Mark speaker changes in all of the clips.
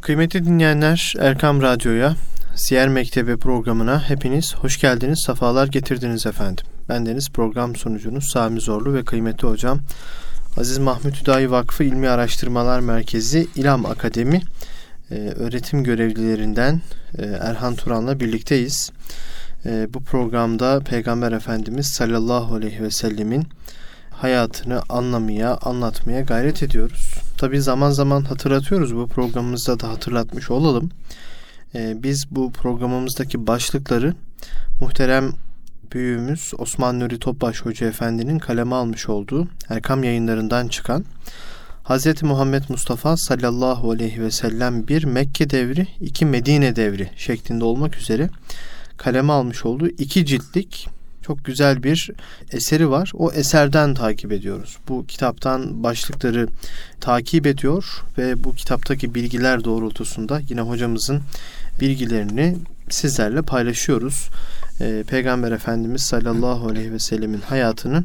Speaker 1: Kıymetli dinleyenler Erkam Radyo'ya, Siyer Mektebi programına hepiniz hoş geldiniz, sefalar getirdiniz efendim. Bendeniz program sunucunuz Sami Zorlu ve kıymetli hocam Aziz Mahmut Hüdayi Vakfı İlmi Araştırmalar Merkezi İlam Akademi e, öğretim görevlilerinden e, Erhan Turan'la birlikteyiz. E, bu programda Peygamber Efendimiz sallallahu aleyhi ve sellemin hayatını anlamaya, anlatmaya gayret ediyoruz. Tabi zaman zaman hatırlatıyoruz bu programımızda da hatırlatmış olalım. Ee, biz bu programımızdaki başlıkları muhterem büyüğümüz Osman Nuri Topbaş Hoca Efendi'nin kaleme almış olduğu Erkam yayınlarından çıkan Hz. Muhammed Mustafa sallallahu aleyhi ve sellem bir Mekke devri, iki Medine devri şeklinde olmak üzere kaleme almış olduğu iki ciltlik çok güzel bir eseri var. O eserden takip ediyoruz. Bu kitaptan başlıkları takip ediyor ve bu kitaptaki bilgiler doğrultusunda yine hocamızın bilgilerini sizlerle paylaşıyoruz. Ee, Peygamber Efendimiz sallallahu aleyhi ve sellemin hayatını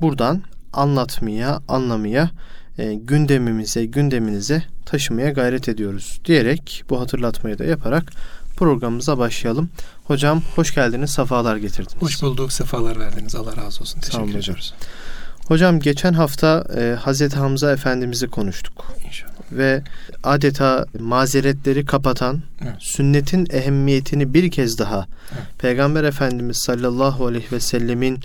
Speaker 1: buradan anlatmaya, anlamaya, e, gündemimize, gündeminize taşımaya gayret ediyoruz diyerek bu hatırlatmayı da yaparak programımıza başlayalım. Hocam hoş geldiniz, sefalar getirdiniz.
Speaker 2: Hoş bulduk, sefalar verdiniz. Allah razı olsun. Teşekkür Sağ hocam.
Speaker 1: Hocam geçen hafta e, Hazreti Hamza Efendimiz'i konuştuk. İnşallah. Ve adeta mazeretleri kapatan evet. sünnetin ehemmiyetini bir kez daha evet. Peygamber Efendimiz sallallahu aleyhi ve sellemin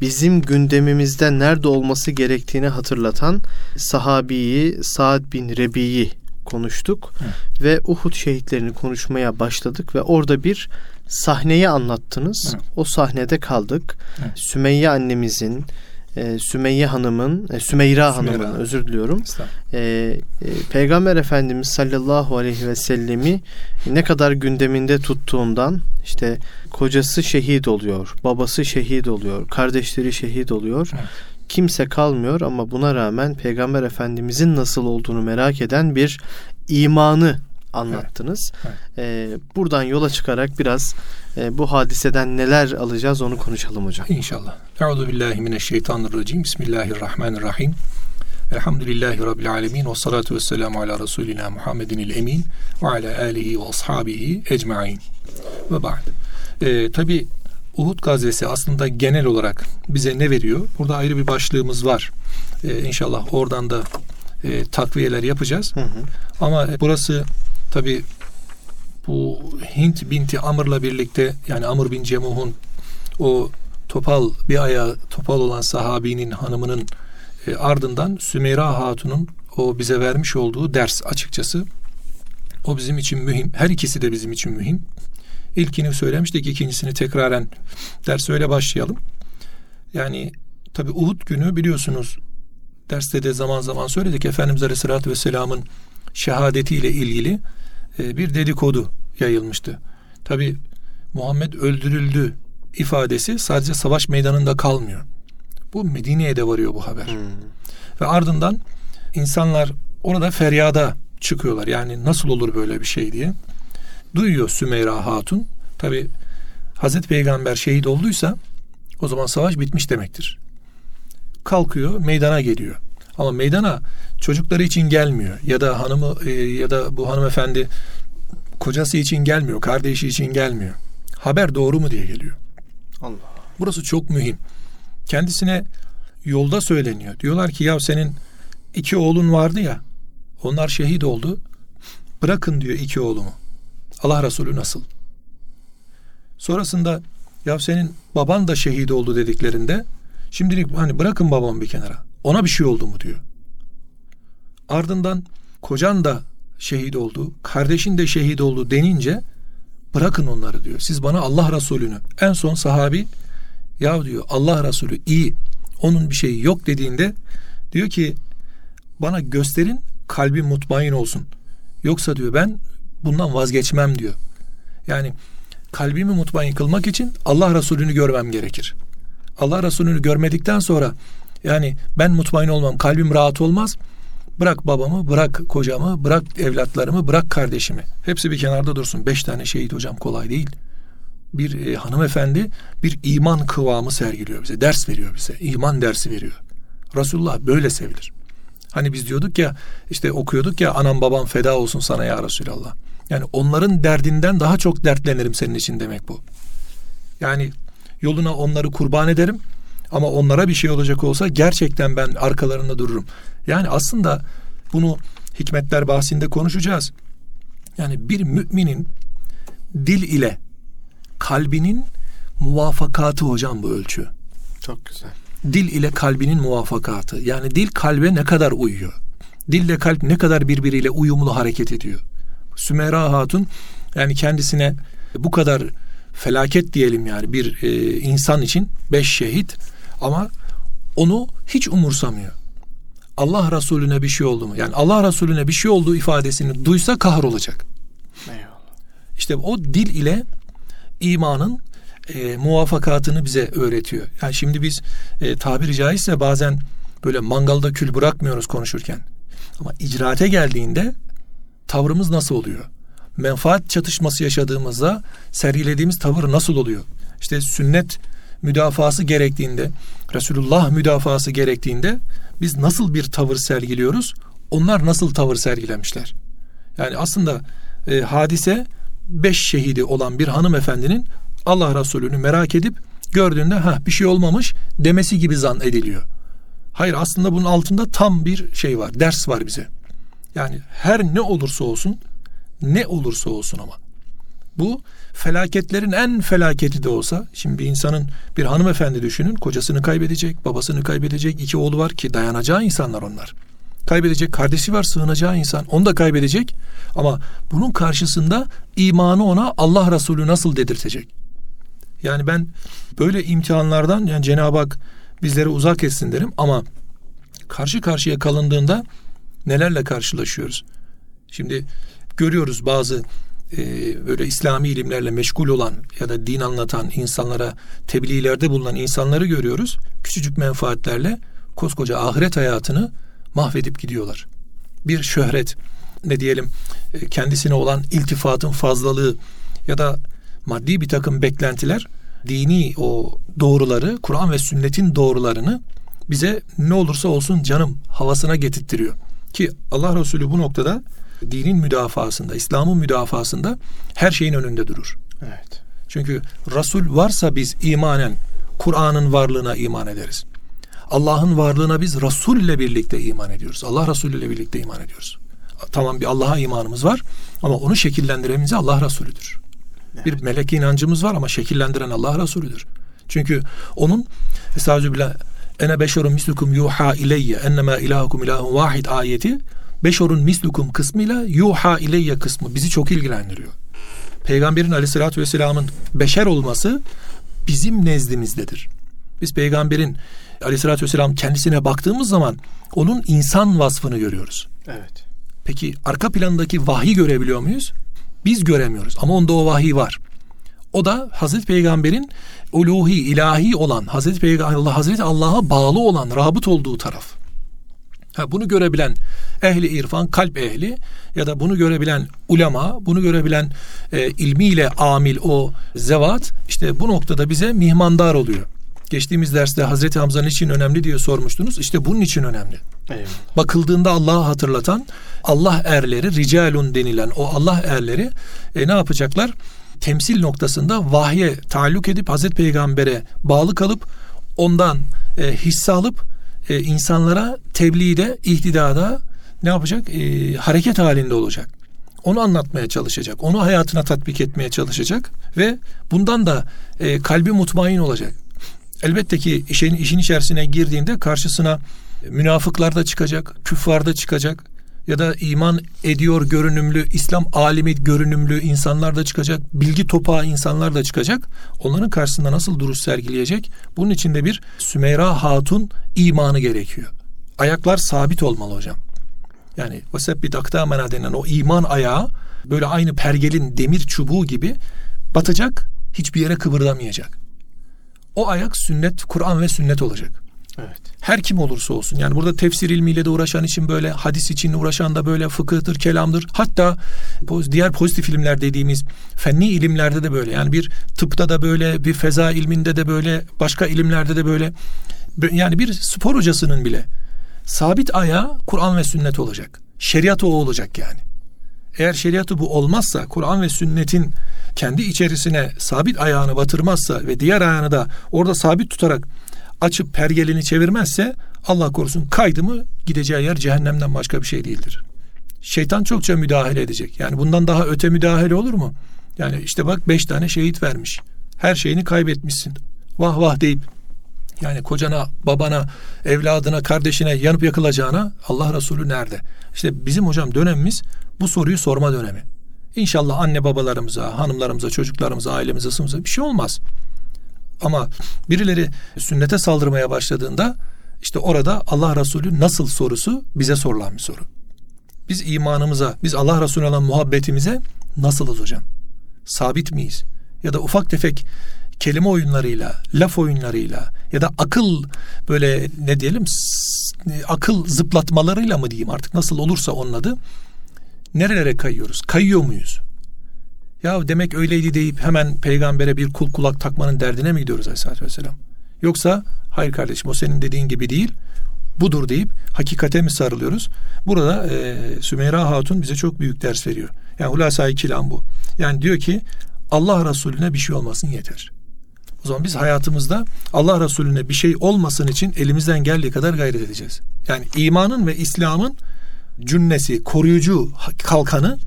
Speaker 1: bizim gündemimizde nerede olması gerektiğini hatırlatan sahabiyi Saad bin Rebi'yi konuştuk evet. ve Uhud şehitlerini konuşmaya başladık ve orada bir sahneyi anlattınız. Evet. O sahnede kaldık. Evet. Sümeyye annemizin e, Sümeyye Hanım'ın, e, Sümeyra, Sümeyra Hanım'ın özür diliyorum. E, e, Peygamber Efendimiz sallallahu aleyhi ve sellemi ne kadar gündeminde tuttuğundan işte kocası şehit oluyor, babası şehit oluyor, kardeşleri şehit oluyor. Evet. Kimse kalmıyor ama buna rağmen Peygamber Efendimizin nasıl olduğunu merak eden bir imanı anlattınız. Evet, evet. Ee, buradan yola çıkarak biraz e, bu hadiseden neler alacağız onu konuşalım hocam.
Speaker 2: İnşallah. Euzu billahi mineşşeytanirracim. Bismillahirrahmanirrahim. Elhamdülillahi Rabbil alemin ve salatu ve selamu ala Resulina Muhammedin el emin ve ala alihi ve ashabihi ecmain. Ve ba'd. Ee, Tabi Uhud gazvesi aslında genel olarak bize ne veriyor? Burada ayrı bir başlığımız var. Ee, inşallah oradan da e, takviyeler yapacağız. Hı hı. Ama burası tabi bu Hint binti Amr'la birlikte yani Amr bin Cemuh'un o topal bir ayağı topal olan sahabinin hanımının e, ardından Sümeyra Hatun'un o bize vermiş olduğu ders açıkçası o bizim için mühim. Her ikisi de bizim için mühim. İlkini söylemiştik, ikincisini tekraren ders öyle başlayalım. Yani tabi Uhud günü biliyorsunuz derste de zaman zaman söyledik Efendimiz Aleyhisselatü Vesselam'ın şehadetiyle ilgili e, bir dedikodu yayılmıştı. Tabi Muhammed öldürüldü ifadesi sadece savaş meydanında kalmıyor. Bu Medine'ye de varıyor bu haber. Hmm. Ve ardından insanlar orada feryada çıkıyorlar. Yani nasıl olur böyle bir şey diye. Duyuyor Sümeyra Hatun. Tabi Hazreti Peygamber şehit olduysa o zaman savaş bitmiş demektir. Kalkıyor meydana geliyor. Ama meydana çocukları için gelmiyor ya da hanımı e, ya da bu hanımefendi kocası için gelmiyor, kardeşi için gelmiyor. Haber doğru mu diye geliyor. Allah. Burası çok mühim. Kendisine yolda söyleniyor. Diyorlar ki ya senin iki oğlun vardı ya. Onlar şehit oldu. Bırakın diyor iki oğlumu. Allah Resulü nasıl? Sonrasında ya senin baban da şehit oldu dediklerinde şimdilik hani bırakın babamı bir kenara. Ona bir şey oldu mu diyor. Ardından kocan da şehit oldu, kardeşin de şehit oldu denince bırakın onları diyor. Siz bana Allah Resulü'nü en son sahabi ya diyor Allah Resulü iyi onun bir şeyi yok dediğinde diyor ki bana gösterin kalbim mutmain olsun. Yoksa diyor ben bundan vazgeçmem diyor. Yani kalbimi mutmain kılmak için Allah Resulü'nü görmem gerekir. Allah Resulü'nü görmedikten sonra yani ben mutmain olmam, kalbim rahat olmaz. Bırak babamı, bırak kocamı, bırak evlatlarımı, bırak kardeşimi. Hepsi bir kenarda dursun. Beş tane şehit hocam kolay değil. Bir e, hanımefendi bir iman kıvamı sergiliyor bize. Ders veriyor bize. iman dersi veriyor. Resulullah böyle sevilir. Hani biz diyorduk ya işte okuyorduk ya anam babam feda olsun sana ya Resulallah. Yani onların derdinden daha çok dertlenirim senin için demek bu. Yani yoluna onları kurban ederim ama onlara bir şey olacak olsa gerçekten ben arkalarında dururum. Yani aslında bunu hikmetler bahsinde konuşacağız. Yani bir müminin dil ile kalbinin muvafakatı hocam bu ölçü.
Speaker 1: Çok güzel.
Speaker 2: Dil ile kalbinin muvafakatı. Yani dil kalbe ne kadar uyuyor? Dille kalp ne kadar birbiriyle uyumlu hareket ediyor? Sümeyra Hatun yani kendisine bu kadar felaket diyelim yani bir e, insan için beş şehit ama onu hiç umursamıyor. Allah Resulüne bir şey oldu mu? Yani Allah Resulüne bir şey olduğu ifadesini duysa kahrolacak. Eyvallah. İşte o dil ile imanın e, muvafakatını bize öğretiyor. Yani şimdi biz e, tabiri caizse bazen böyle mangalda kül bırakmıyoruz konuşurken. Ama icraate geldiğinde tavrımız nasıl oluyor? Menfaat çatışması yaşadığımızda sergilediğimiz tavır nasıl oluyor? İşte sünnet müdafası gerektiğinde, Resulullah müdafası gerektiğinde biz nasıl bir tavır sergiliyoruz? Onlar nasıl tavır sergilemişler? Yani aslında e, hadise beş şehidi olan bir hanımefendinin Allah Resulü'nü merak edip gördüğünde ha bir şey olmamış demesi gibi zan ediliyor. Hayır aslında bunun altında tam bir şey var, ders var bize. Yani her ne olursa olsun, ne olursa olsun ama. Bu felaketlerin en felaketi de olsa, şimdi bir insanın bir hanımefendi düşünün, kocasını kaybedecek, babasını kaybedecek, iki oğlu var ki dayanacağı insanlar onlar. Kaybedecek kardeşi var, sığınacağı insan, onu da kaybedecek. Ama bunun karşısında imanı ona Allah Resulü nasıl dedirtecek? Yani ben böyle imtihanlardan yani Cenab-ı Hak bizleri uzak etsin derim ama karşı karşıya kalındığında nelerle karşılaşıyoruz? Şimdi görüyoruz bazı e, böyle İslami ilimlerle meşgul olan ya da din anlatan insanlara tebliğlerde bulunan insanları görüyoruz. Küçücük menfaatlerle koskoca ahiret hayatını mahvedip gidiyorlar. Bir şöhret ne diyelim e, kendisine olan iltifatın fazlalığı ya da maddi bir takım beklentiler dini o doğruları, Kur'an ve sünnetin doğrularını bize ne olursa olsun canım havasına getirtiyor. Ki Allah Resulü bu noktada dinin müdafasında, İslam'ın müdafasında her şeyin önünde durur.
Speaker 1: Evet.
Speaker 2: Çünkü Resul varsa biz imanen Kur'an'ın varlığına iman ederiz. Allah'ın varlığına biz Resul ile birlikte iman ediyoruz. Allah Resulü ile birlikte iman ediyoruz. Tamam bir Allah'a imanımız var ama onu şekillendiren Allah Resulüdür. Bir melek inancımız var ama şekillendiren Allah Resulüdür. Çünkü onun Estağfirullah ene beşerun mislukum yuha ileyye ennema ilahukum ilahun vahid ayeti beşerun mislukum kısmıyla yuha ileyye kısmı bizi çok ilgilendiriyor. Peygamberin aleyhissalatü vesselamın beşer olması bizim nezdimizdedir. Biz peygamberin aleyhissalatü vesselam kendisine baktığımız zaman onun insan vasfını görüyoruz.
Speaker 1: Evet.
Speaker 2: Peki arka plandaki vahyi görebiliyor muyuz? Biz göremiyoruz ama onda o vahiy var. O da Hazreti Peygamber'in uluhi, ilahi olan, Hazreti Peygamber, Hazreti Allah'a bağlı olan, rabıt olduğu taraf. Ha, bunu görebilen ehli irfan, kalp ehli ya da bunu görebilen ulema, bunu görebilen e, ilmiyle amil o zevat işte bu noktada bize mihmandar oluyor. Geçtiğimiz derste Hazreti Hamza'nın için önemli diye sormuştunuz. İşte bunun için önemli. Eyvallah. Bakıldığında Allah'ı hatırlatan Allah erleri, ricalun denilen o Allah erleri e, ne yapacaklar? Temsil noktasında vahye taalluk edip Hazreti Peygamber'e bağlı kalıp ondan e, hisse alıp e, insanlara tebliğde, ihtidada ne yapacak? E, hareket halinde olacak. Onu anlatmaya çalışacak. Onu hayatına tatbik etmeye çalışacak ve bundan da e, kalbi mutmain olacak. Elbette ki işin, işin içerisine girdiğinde karşısına münafıklar da çıkacak, küffar da çıkacak ya da iman ediyor görünümlü, İslam alimi görünümlü insanlar da çıkacak, bilgi topağı insanlar da çıkacak. Onların karşısında nasıl duruş sergileyecek? Bunun için de bir Sümeyra Hatun imanı gerekiyor. Ayaklar sabit olmalı hocam. Yani vesebbit aktamena denen o iman ayağı böyle aynı pergelin demir çubuğu gibi batacak, hiçbir yere kıvırdamayacak. O ayak sünnet, Kur'an ve sünnet olacak.
Speaker 1: Evet.
Speaker 2: Her kim olursa olsun. Yani burada tefsir ilmiyle de uğraşan için böyle, hadis için uğraşan da böyle fıkıhtır, kelamdır. Hatta diğer pozitif ilimler dediğimiz fenni ilimlerde de böyle. Yani bir tıpta da böyle, bir feza ilminde de böyle, başka ilimlerde de böyle. Yani bir spor hocasının bile sabit ayağı Kur'an ve sünnet olacak. Şeriat o olacak yani. Eğer şeriatı bu olmazsa, Kur'an ve sünnetin kendi içerisine sabit ayağını batırmazsa ve diğer ayağını da orada sabit tutarak açıp pergelini çevirmezse Allah korusun kaydı mı gideceği yer cehennemden başka bir şey değildir. Şeytan çokça müdahale edecek. Yani bundan daha öte müdahale olur mu? Yani işte bak beş tane şehit vermiş. Her şeyini kaybetmişsin. Vah vah deyip yani kocana, babana, evladına, kardeşine yanıp yakılacağına Allah Resulü nerede? İşte bizim hocam dönemimiz bu soruyu sorma dönemi. İnşallah anne babalarımıza, hanımlarımıza, çocuklarımıza, ailemize, sınıfımıza bir şey olmaz. Ama birileri sünnete saldırmaya başladığında işte orada Allah Resulü nasıl sorusu bize sorulan bir soru. Biz imanımıza, biz Allah Resulü olan muhabbetimize nasılız hocam? Sabit miyiz? Ya da ufak tefek kelime oyunlarıyla, laf oyunlarıyla ya da akıl böyle ne diyelim akıl zıplatmalarıyla mı diyeyim artık nasıl olursa onun adı nerelere kayıyoruz? Kayıyor muyuz? Ya demek öyleydi deyip hemen peygambere bir kul kulak takmanın derdine mi gidiyoruz Aleyhisselatü Vesselam? Yoksa hayır kardeşim o senin dediğin gibi değil budur deyip hakikate mi sarılıyoruz? Burada e, Sümeyra Hatun bize çok büyük ders veriyor. Yani hulasa-i kelam bu. Yani diyor ki Allah Resulüne bir şey olmasın yeter. O zaman biz hayatımızda Allah Resulüne bir şey olmasın için elimizden geldiği kadar gayret edeceğiz. Yani imanın ve İslam'ın cünnesi, koruyucu kalkanı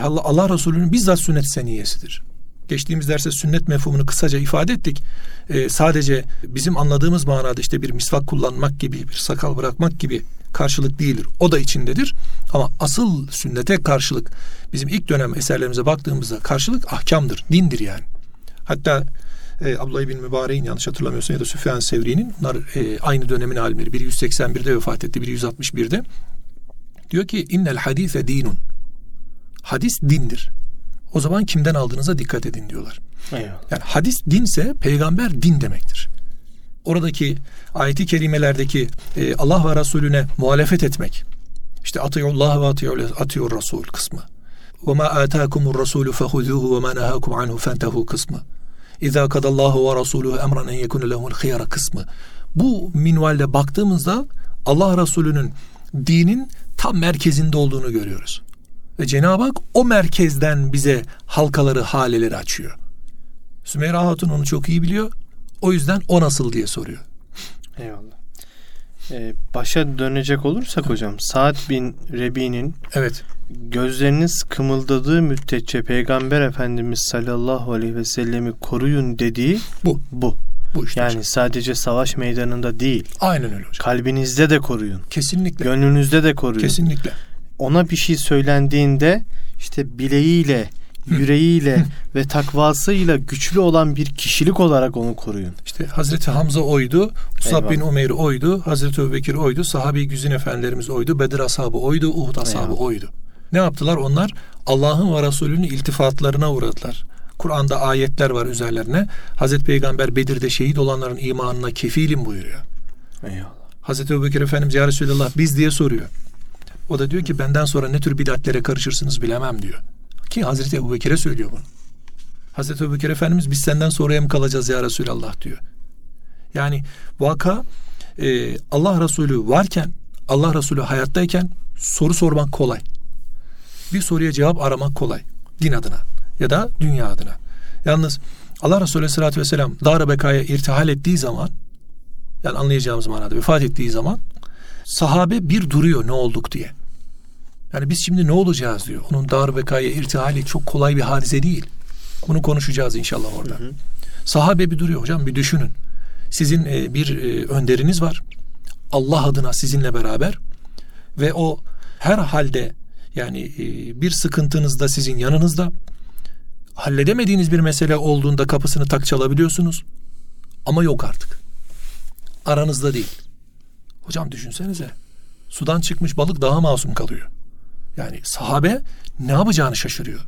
Speaker 2: Allah, Allah Resulü'nün bizzat sünnet seniyesidir. Geçtiğimiz derste sünnet mefhumunu kısaca ifade ettik. Ee, sadece bizim anladığımız manada işte bir misvak kullanmak gibi, bir sakal bırakmak gibi karşılık değildir. O da içindedir. Ama asıl sünnete karşılık bizim ilk dönem eserlerimize baktığımızda karşılık ahkamdır, dindir yani. Hatta e, Abdullah bin Mübarek'in yanlış hatırlamıyorsam ya da Süfyan Sevri'nin bunlar e, aynı dönemin alimleri. Biri 181'de vefat etti, biri 161'de. Diyor ki innel hadise dinun. Hadis dindir. O zaman kimden aldığınıza dikkat edin diyorlar. Eyvallah. Yani hadis dinse peygamber din demektir. Oradaki ayeti kerimelerdeki e, Allah ve Resulüne muhalefet etmek. İşte atiyullah ve atiyur Resul kısmı. Ve ma atakumur Resulü fehuzuhu ve ma nehakum anhu fentehu kısmı. İza kadallahu ve Resuluhu emran en yekune lehul khiyara kısmı. Bu minvalde baktığımızda Allah Resulü'nün dinin tam merkezinde olduğunu görüyoruz. Ve Cenab-ı Hak o merkezden bize halkaları, haleleri açıyor. Sümeyra Hatun onu çok iyi biliyor. O yüzden o nasıl diye soruyor.
Speaker 1: Eyvallah. Ee, başa dönecek olursak hocam Saad bin Rebi'nin
Speaker 2: evet
Speaker 1: gözleriniz kımıldadığı müddetçe Peygamber Efendimiz sallallahu aleyhi ve sellemi koruyun dediği
Speaker 2: bu.
Speaker 1: Bu.
Speaker 2: Bu işte
Speaker 1: yani
Speaker 2: hocam.
Speaker 1: sadece savaş meydanında değil.
Speaker 2: Aynen öyle hocam.
Speaker 1: Kalbinizde de koruyun.
Speaker 2: Kesinlikle.
Speaker 1: Gönlünüzde de koruyun.
Speaker 2: Kesinlikle.
Speaker 1: Ona bir şey söylendiğinde işte bileğiyle, yüreğiyle ve takvasıyla güçlü olan bir kişilik olarak onu koruyun.
Speaker 2: İşte Hazreti Hamza oydu, Musab bin Umeyr oydu, Hazreti Ebubekir oydu, sahabi güzin efendilerimiz oydu, Bedir ashabı oydu, Uhud ashabı Eyvallah. oydu. Ne yaptılar onlar? Allah'ın ve Resulünün iltifatlarına uğradılar. Kur'an'da ayetler var üzerlerine. Hazreti Peygamber Bedir'de şehit olanların imanına kefilim buyuruyor.
Speaker 1: Eyvallah.
Speaker 2: Hazreti Ebubekir Efendimiz ya Resulallah biz diye soruyor. O da diyor ki benden sonra ne tür bidatlere karışırsınız bilemem diyor. Ki Hazreti Ebubekir'e söylüyor bunu. Hazreti Ebubekir Efendimiz biz senden sonraya mı kalacağız ya Resulallah diyor. Yani vaka e, Allah Resulü varken Allah Resulü hayattayken soru sormak kolay. Bir soruya cevap aramak kolay. Din adına ya da dünya adına. Yalnız Allah Resulü Aleyhisselatü Vesselam dar bekaya irtihal ettiği zaman yani anlayacağımız manada vefat ettiği zaman sahabe bir duruyor ne olduk diye. Yani biz şimdi ne olacağız diyor. Onun dar bekaya irtihali çok kolay bir hadise değil. Bunu konuşacağız inşallah orada. Hı hı. Sahabe bir duruyor hocam bir düşünün. Sizin e, bir e, önderiniz var. Allah adına sizinle beraber ve o her halde yani e, bir sıkıntınızda sizin yanınızda halledemediğiniz bir mesele olduğunda kapısını tak çalabiliyorsunuz. Ama yok artık. Aranızda değil. Hocam düşünsenize. Sudan çıkmış balık daha masum kalıyor. Yani sahabe ne yapacağını şaşırıyor.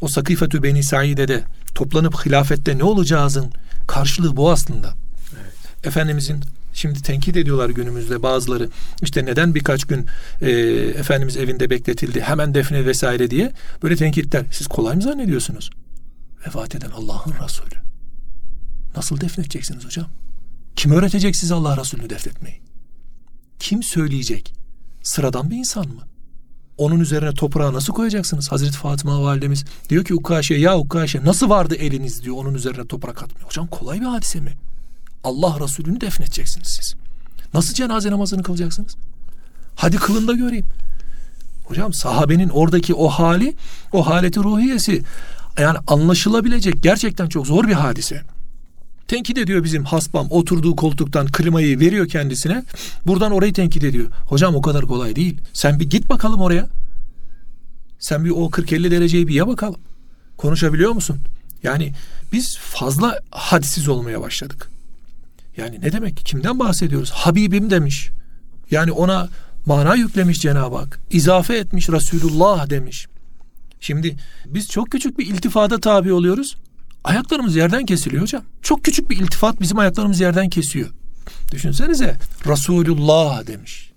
Speaker 2: O Sakifetü Beni Said'e toplanıp hilafette ne olacağızın karşılığı bu aslında. Evet. Efendimizin şimdi tenkit ediyorlar günümüzde bazıları. İşte neden birkaç gün e, Efendimiz evinde bekletildi hemen defne vesaire diye böyle tenkitler. Siz kolay mı zannediyorsunuz? Vefat eden Allah'ın Resulü. Nasıl defnedeceksiniz hocam? Kim öğretecek size Allah Resulü'nü defnetmeyi? kim söyleyecek? Sıradan bir insan mı? Onun üzerine toprağı nasıl koyacaksınız? Hazreti Fatıma validemiz diyor ki Ukkaşe ya Ukkaşe nasıl vardı eliniz diyor onun üzerine toprak atmıyor. Hocam kolay bir hadise mi? Allah Resulü'nü defnedeceksiniz siz. Nasıl cenaze namazını kılacaksınız? Hadi kılın da göreyim. Hocam sahabenin oradaki o hali, o haleti ruhiyesi yani anlaşılabilecek gerçekten çok zor bir hadise. Tenkit ediyor bizim hasbam oturduğu koltuktan klimayı veriyor kendisine. Buradan orayı tenkit ediyor. Hocam o kadar kolay değil. Sen bir git bakalım oraya. Sen bir o 40-50 dereceyi bir ya bakalım. Konuşabiliyor musun? Yani biz fazla hadisiz olmaya başladık. Yani ne demek? Kimden bahsediyoruz? Habibim demiş. Yani ona mana yüklemiş Cenab-ı Hak. İzafe etmiş Resulullah demiş. Şimdi biz çok küçük bir iltifada tabi oluyoruz. Ayaklarımız yerden kesiliyor hocam. Çok küçük bir iltifat bizim ayaklarımız yerden kesiyor. Düşünsenize Resulullah demiş.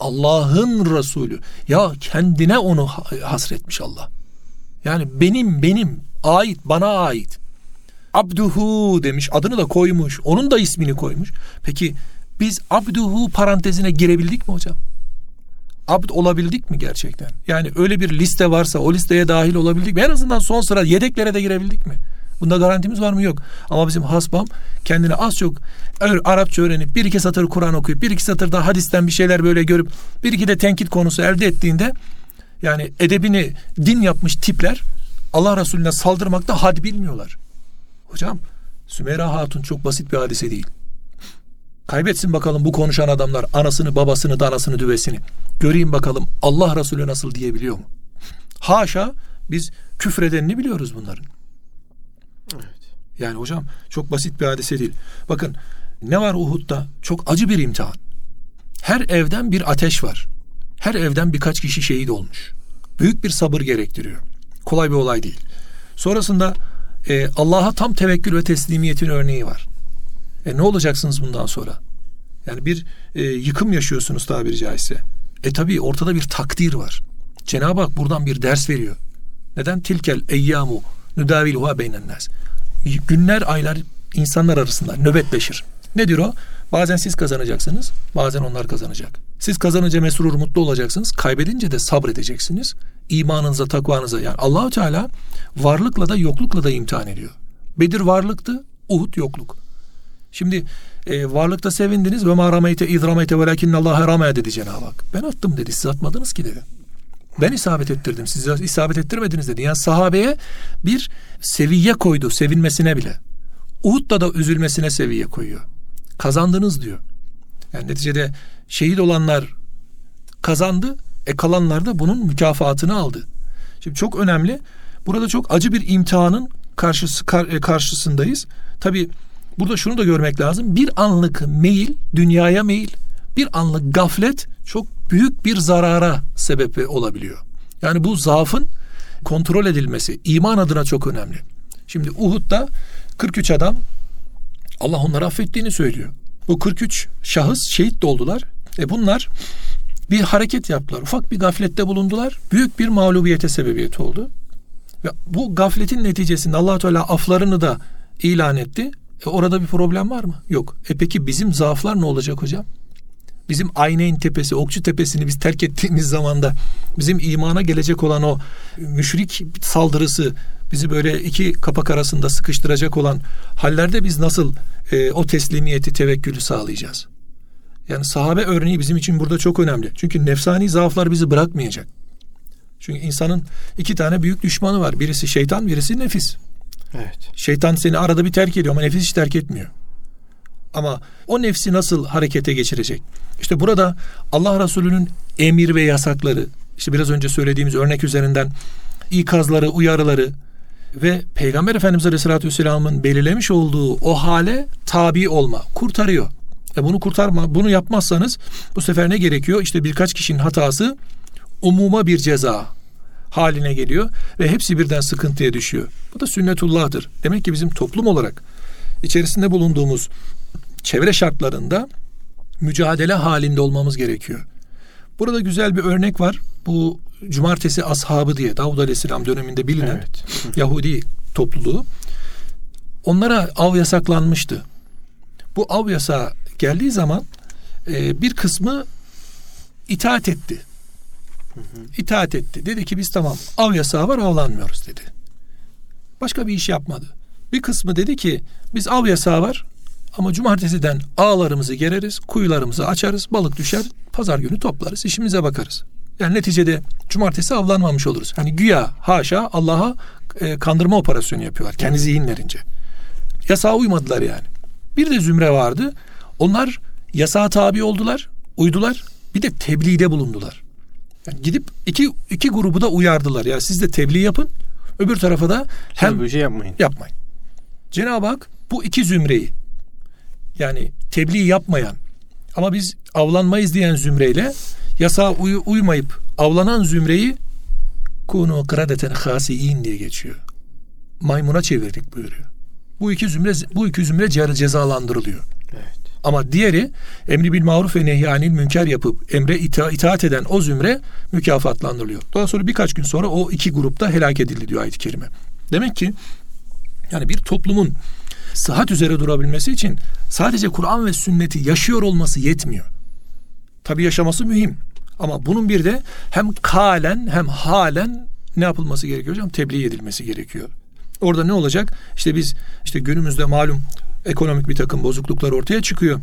Speaker 2: Allah'ın Resulü. Ya kendine onu hasretmiş Allah. Yani benim benim ait bana ait. Abduhu demiş adını da koymuş. Onun da ismini koymuş. Peki biz abduhu parantezine girebildik mi hocam? Abd olabildik mi gerçekten? Yani öyle bir liste varsa o listeye dahil olabildik mi? En azından son sıra yedeklere de girebildik mi? Bunda garantimiz var mı? Yok. Ama bizim hasbam kendini az çok Arapça öğrenip bir iki satır Kur'an okuyup bir iki satır daha hadisten bir şeyler böyle görüp bir iki de tenkit konusu elde ettiğinde yani edebini din yapmış tipler Allah Resulüne saldırmakta had bilmiyorlar. Hocam Sümeyra Hatun çok basit bir hadise değil. Kaybetsin bakalım bu konuşan adamlar anasını babasını danasını düvesini. Göreyim bakalım Allah Resulü nasıl diyebiliyor mu? Haşa biz küfredenini biliyoruz bunların. Evet. Yani hocam çok basit bir hadise değil. Bakın ne var Uhud'da? Çok acı bir imtihan. Her evden bir ateş var. Her evden birkaç kişi şehit olmuş. Büyük bir sabır gerektiriyor. Kolay bir olay değil. Sonrasında e, Allah'a tam tevekkül ve teslimiyetin örneği var. E ne olacaksınız bundan sonra? Yani bir e, yıkım yaşıyorsunuz tabiri caizse. E tabi ortada bir takdir var. Cenab-ı Hak buradan bir ders veriyor. Neden? Tilkel eyyamu nüdaviluha beynennâs. Günler, aylar insanlar arasında nöbetleşir. Nedir o? Bazen siz kazanacaksınız, bazen onlar kazanacak. Siz kazanınca mesrur mutlu olacaksınız, kaybedince de sabredeceksiniz. İmanınıza, takvanıza yani Allahü Teala varlıkla da yoklukla da imtihan ediyor. Bedir varlıktı, Uhud yokluk. Şimdi e, varlıkta sevindiniz ve ma rameyte iz rameyte velakinne Allah rame dedi Cenab-ı Hak. Ben attım dedi, siz atmadınız ki dedi. Ben isabet ettirdim. Siz isabet ettirmediniz dedi. Yani sahabeye bir seviye koydu sevinmesine bile. Uhud'da da üzülmesine seviye koyuyor. Kazandınız diyor. Yani neticede şehit olanlar kazandı. E kalanlar da bunun mükafatını aldı. Şimdi çok önemli. Burada çok acı bir imtihanın karşısı, kar, e, karşısındayız. Tabi burada şunu da görmek lazım. Bir anlık meyil, dünyaya meyil, bir anlık gaflet çok büyük bir zarara sebep olabiliyor. Yani bu zaafın kontrol edilmesi iman adına çok önemli. Şimdi Uhud'da 43 adam Allah onları affettiğini söylüyor. Bu 43 şahıs şehit oldular. E bunlar bir hareket yaptılar. Ufak bir gaflette bulundular. Büyük bir mağlubiyete sebebiyet oldu. Ve bu gafletin neticesinde allah Teala aflarını da ilan etti. E orada bir problem var mı? Yok. E peki bizim zaaflar ne olacak hocam? bizim Ayneyn tepesi, Okçu tepesini biz terk ettiğimiz zamanda bizim imana gelecek olan o müşrik saldırısı bizi böyle iki kapak arasında sıkıştıracak olan hallerde biz nasıl e, o teslimiyeti, tevekkülü sağlayacağız? Yani sahabe örneği bizim için burada çok önemli. Çünkü nefsani zaaflar bizi bırakmayacak. Çünkü insanın iki tane büyük düşmanı var. Birisi şeytan, birisi nefis. Evet. Şeytan seni arada bir terk ediyor ama nefis hiç terk etmiyor. Ama o nefsi nasıl harekete geçirecek? İşte burada Allah Resulü'nün emir ve yasakları, işte biraz önce söylediğimiz örnek üzerinden ikazları, uyarıları ve Peygamber Efendimiz Aleyhisselatü Vesselam'ın belirlemiş olduğu o hale tabi olma, kurtarıyor. E bunu kurtarma, bunu yapmazsanız bu sefer ne gerekiyor? İşte birkaç kişinin hatası umuma bir ceza haline geliyor ve hepsi birden sıkıntıya düşüyor. Bu da sünnetullah'tır. Demek ki bizim toplum olarak içerisinde bulunduğumuz çevre şartlarında mücadele halinde olmamız gerekiyor. Burada güzel bir örnek var. Bu cumartesi ashabı diye Davud Aleyhisselam döneminde bilinen evet. Yahudi topluluğu. Onlara av yasaklanmıştı. Bu av geldiği zaman e, bir kısmı itaat etti. İtaat etti. Dedi ki biz tamam av yasağı var avlanmıyoruz dedi. Başka bir iş yapmadı. Bir kısmı dedi ki biz av yasağı var ama cumartesiden ağlarımızı gereriz, kuyularımızı açarız, balık düşer, pazar günü toplarız, işimize bakarız. Yani neticede cumartesi avlanmamış oluruz. Hani güya haşa Allah'a e, kandırma operasyonu yapıyorlar kendi zihinlerince. Yasağa uymadılar yani. Bir de zümre vardı. Onlar yasağa tabi oldular, uydular. Bir de tebliğde bulundular. Yani gidip iki, iki grubu da uyardılar. Ya siz de tebliğ yapın. Öbür tarafa da hem
Speaker 1: bir şey yapmayın.
Speaker 2: yapmayın. Cenab-ı Hak bu iki zümreyi yani tebliğ yapmayan ama biz avlanmayız diyen zümreyle yasağa uy- uymayıp avlanan zümreyi kunu kradeten hasiin diye geçiyor. Maymuna çevirdik buyuruyor. Bu iki zümre bu iki zümre ce- cezalandırılıyor.
Speaker 1: Evet.
Speaker 2: Ama diğeri emri bil maruf ve nehyanil münker yapıp emre ita- itaat eden o zümre mükafatlandırılıyor. Sonra birkaç gün sonra o iki grupta helak edildi diyor ayet-i kerime. Demek ki yani bir toplumun sıhhat üzere durabilmesi için sadece Kur'an ve sünneti yaşıyor olması yetmiyor. Tabi yaşaması mühim. Ama bunun bir de hem kalen hem halen ne yapılması gerekiyor hocam? Tebliğ edilmesi gerekiyor. Orada ne olacak? İşte biz işte günümüzde malum ekonomik bir takım bozukluklar ortaya çıkıyor.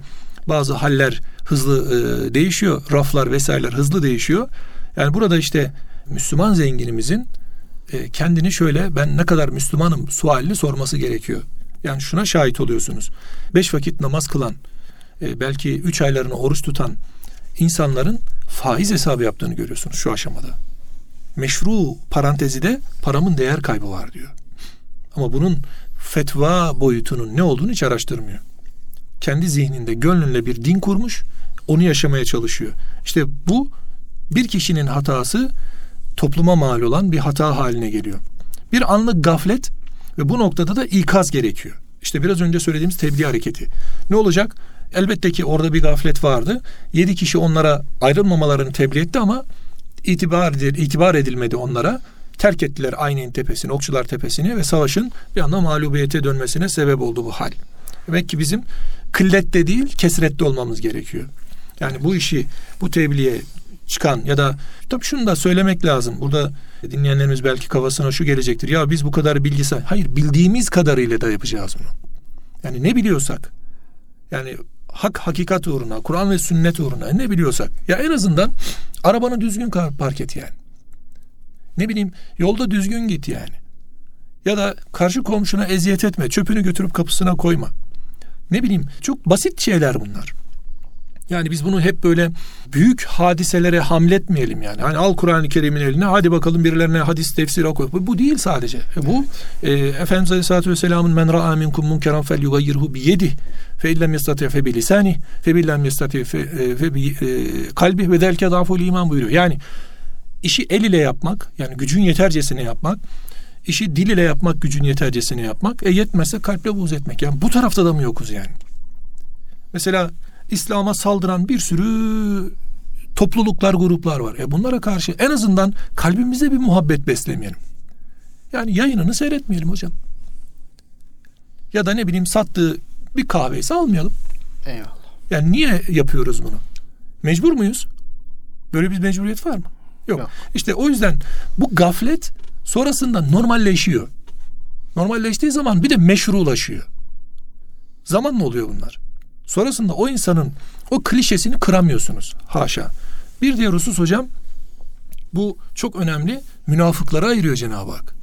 Speaker 2: Bazı haller hızlı e, değişiyor. Raflar vesaireler hızlı değişiyor. Yani burada işte Müslüman zenginimizin e, kendini şöyle ben ne kadar Müslümanım sualini sorması gerekiyor. Yani şuna şahit oluyorsunuz. Beş vakit namaz kılan, e, belki üç aylarını oruç tutan insanların faiz hesabı yaptığını görüyorsunuz şu aşamada. Meşru parantezide paramın değer kaybı var diyor. Ama bunun fetva boyutunun ne olduğunu hiç araştırmıyor. Kendi zihninde gönlünle bir din kurmuş, onu yaşamaya çalışıyor. İşte bu bir kişinin hatası topluma mal olan bir hata haline geliyor. Bir anlık gaflet ve bu noktada da ikaz gerekiyor. İşte biraz önce söylediğimiz tebliğ hareketi. Ne olacak? Elbette ki orada bir gaflet vardı. Yedi kişi onlara ayrılmamalarını tebliğ etti ama itibar, itibar edilmedi onlara. Terk ettiler Aynen tepesini, Okçular tepesini ve savaşın bir anda mağlubiyete dönmesine sebep oldu bu hal. Demek ki bizim kıllette değil kesrette olmamız gerekiyor. Yani bu işi bu tebliğe çıkan ya da tabii şunu da söylemek lazım. Burada dinleyenlerimiz belki kafasına şu gelecektir. Ya biz bu kadar bilgisayar. Hayır bildiğimiz kadarıyla da yapacağız bunu. Yani ne biliyorsak. Yani hak hakikat uğruna, Kur'an ve sünnet uğruna ne biliyorsak. Ya en azından arabanı düzgün park et yani. Ne bileyim yolda düzgün git yani. Ya da karşı komşuna eziyet etme. Çöpünü götürüp kapısına koyma. Ne bileyim çok basit şeyler bunlar. Yani biz bunu hep böyle büyük hadiselere hamletmeyelim yani. Hani al Kur'an-ı Kerim'in eline hadi bakalım birilerine hadis tefsir oku. Bu, değil sadece. E bu e, Efendimiz Aleyhisselatü Vesselam'ın men ra'a minkum munkeran fel yugayyirhu bi yedih fe illem yestati fe bi lisani fe billem yestati fe, e, fe bi e, kalbi ve delke daful iman buyuruyor. Yani işi el ile yapmak yani gücün yetercesine yapmak işi dil ile yapmak gücün yetercesine yapmak e yetmezse kalple buğz etmek. Yani bu tarafta da mı yokuz yani? Mesela İslam'a saldıran bir sürü topluluklar, gruplar var. E bunlara karşı en azından kalbimizde bir muhabbet beslemeyelim. Yani yayınını seyretmeyelim hocam. Ya da ne bileyim sattığı bir kahveyse almayalım.
Speaker 1: Eyvallah.
Speaker 2: Yani niye yapıyoruz bunu? Mecbur muyuz? Böyle bir mecburiyet var mı? Yok. Yok. İşte o yüzden bu gaflet sonrasında normalleşiyor. Normalleştiği zaman bir de meşrulaşıyor. Zamanla oluyor bunlar. Sonrasında o insanın o klişesini kıramıyorsunuz. Haşa. Bir diğer husus hocam bu çok önemli. Münafıklara ayırıyor Cenab-ı Hak.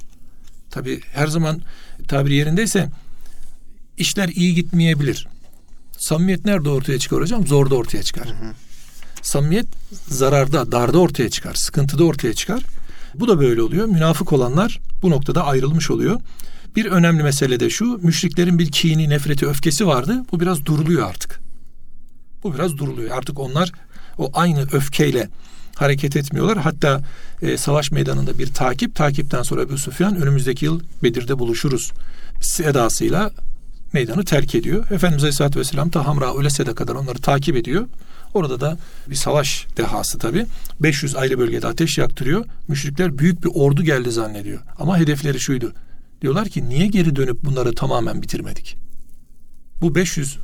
Speaker 2: Tabi her zaman tabiri yerindeyse işler iyi gitmeyebilir. Samimiyet nerede ortaya çıkar hocam? Zorda ortaya çıkar. Hı hı. Samimiyet zararda, darda ortaya çıkar. Sıkıntıda ortaya çıkar. Bu da böyle oluyor. Münafık olanlar bu noktada ayrılmış oluyor. Bir önemli mesele de şu, müşriklerin bir kini, nefreti, öfkesi vardı. Bu biraz duruluyor artık. Bu biraz duruluyor. Artık onlar o aynı öfkeyle hareket etmiyorlar. Hatta e, savaş meydanında bir takip, takipten sonra Ebu Süfyan önümüzdeki yıl Bedir'de buluşuruz edasıyla meydanı terk ediyor. Efendimiz Aleyhisselatü Vesselam ta Hamra ölesede kadar onları takip ediyor. Orada da bir savaş dehası tabi. 500 ayrı bölgede ateş yaktırıyor. Müşrikler büyük bir ordu geldi zannediyor. Ama hedefleri şuydu. Diyorlar ki niye geri dönüp bunları tamamen bitirmedik? Bu 500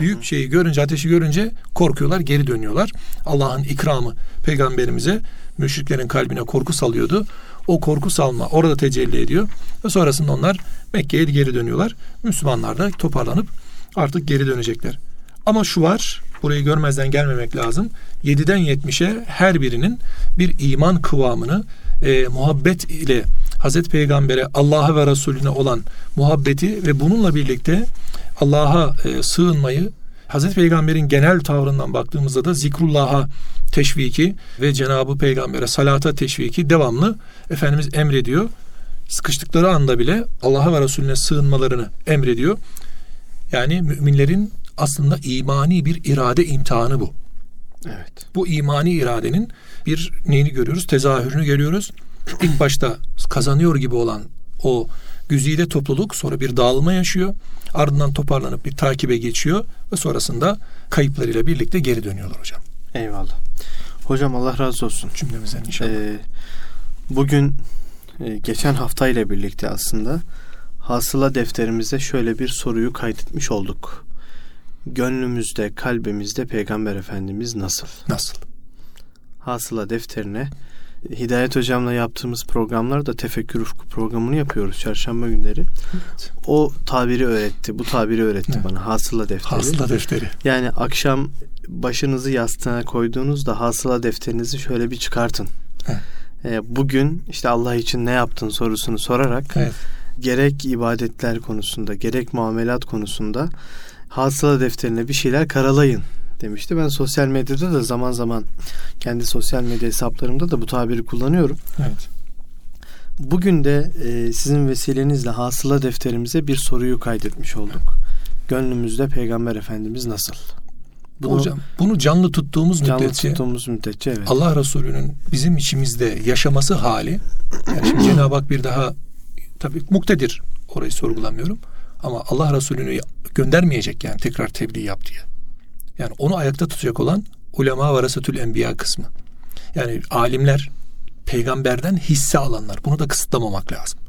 Speaker 2: Büyük şeyi görünce, ateşi görünce korkuyorlar, geri dönüyorlar. Allah'ın ikramı peygamberimize müşriklerin kalbine korku salıyordu. O korku salma orada tecelli ediyor. Ve sonrasında onlar Mekke'ye geri dönüyorlar. Müslümanlar da toparlanıp artık geri dönecekler. Ama şu var, burayı görmezden gelmemek lazım. 7'den 70'e her birinin bir iman kıvamını e, muhabbet ile Hazreti Peygamber'e, Allah'a ve Resulüne olan muhabbeti ve bununla birlikte Allah'a e, sığınmayı Hazreti Peygamber'in genel tavrından baktığımızda da zikrullah'a teşviki ve Cenabı Peygamber'e salata teşviki devamlı Efendimiz emrediyor. Sıkıştıkları anda bile Allah'a ve Resulüne sığınmalarını emrediyor. Yani müminlerin aslında imani bir irade imtihanı bu.
Speaker 1: Evet.
Speaker 2: Bu imani iradenin bir neyini görüyoruz? Tezahürünü görüyoruz. İlk başta kazanıyor gibi olan o güzide topluluk sonra bir dağılma yaşıyor. Ardından toparlanıp bir takibe geçiyor ve sonrasında kayıplarıyla birlikte geri dönüyorlar hocam.
Speaker 1: Eyvallah. Hocam Allah razı olsun.
Speaker 2: Cümlemizden inşallah.
Speaker 1: Ee, bugün e, geçen haftayla birlikte aslında hasıla defterimize şöyle bir soruyu kaydetmiş olduk. Gönlümüzde, kalbimizde Peygamber Efendimiz nasıl?
Speaker 2: Nasıl?
Speaker 1: Hasıla defterine Hidayet Hocam'la yaptığımız programlarda tefekkür ufku programını yapıyoruz çarşamba günleri.
Speaker 2: Evet.
Speaker 1: O tabiri öğretti, bu tabiri öğretti
Speaker 2: Evet.
Speaker 1: bana. Hasıla defteri.
Speaker 2: Hasıla defteri.
Speaker 1: Yani akşam başınızı yastığına koyduğunuzda hasıla defterinizi şöyle bir çıkartın.
Speaker 2: Evet.
Speaker 1: Ee, bugün işte Allah için ne yaptın sorusunu sorarak
Speaker 2: Evet.
Speaker 1: gerek ibadetler konusunda gerek muamelat konusunda hasıla defterine bir şeyler karalayın demişti. Ben sosyal medyada da zaman zaman kendi sosyal medya hesaplarımda da bu tabiri kullanıyorum.
Speaker 2: Evet.
Speaker 1: Bugün de e, sizin vesilenizle hasıla defterimize bir soruyu kaydetmiş olduk. Gönlümüzde Peygamber Efendimiz nasıl? Bunu
Speaker 2: Hocam bunu canlı tuttuğumuz
Speaker 1: canlı
Speaker 2: müddetçe
Speaker 1: tuttuğumuz müddetçe evet.
Speaker 2: Allah Resulü'nün bizim içimizde yaşaması hali yani şimdi Cenab-ı Hak bir daha tabii muktedir orayı sorgulamıyorum ama Allah Resulü'nü göndermeyecek yani tekrar tebliğ yap diye. Yani onu ayakta tutacak olan ulema varasetül enbiya kısmı. Yani alimler peygamberden hisse alanlar. Bunu da kısıtlamamak lazım.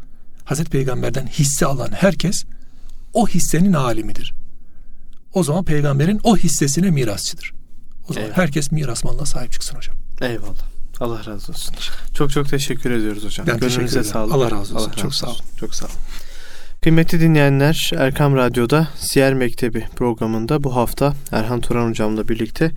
Speaker 2: Hazreti Peygamber'den hisse alan herkes o hissenin alimidir. O zaman peygamberin o hissesine mirasçıdır. O zaman
Speaker 1: Evet.
Speaker 2: herkes miras malına sahip çıksın hocam.
Speaker 1: Eyvallah. Allah razı olsun. Çok çok teşekkür ediyoruz hocam.
Speaker 2: Ben
Speaker 1: Gönlünüze sağlık.
Speaker 2: Allah razı olsun. Çok sağ olun.
Speaker 1: Çok sağ olun. Kıymetli dinleyenler Erkam Radyo'da Siyer Mektebi programında bu hafta Erhan Turan hocamla birlikte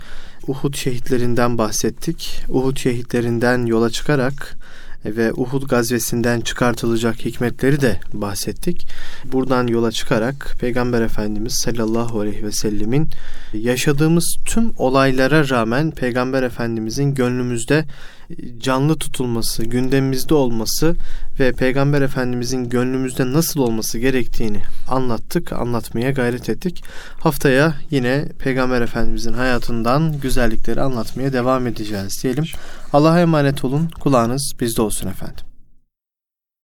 Speaker 1: Uhud şehitlerinden bahsettik. Uhud şehitlerinden yola çıkarak ve Uhud gazvesinden çıkartılacak hikmetleri de bahsettik. Buradan yola çıkarak Peygamber Efendimiz sallallahu aleyhi ve sellemin yaşadığımız tüm olaylara rağmen Peygamber Efendimizin gönlümüzde canlı tutulması, gündemimizde olması ve Peygamber Efendimizin gönlümüzde nasıl olması gerektiğini anlattık, anlatmaya gayret ettik. Haftaya yine Peygamber Efendimizin hayatından güzellikleri anlatmaya devam edeceğiz diyelim. Allah'a emanet olun. Kulağınız bizde olsun efendim.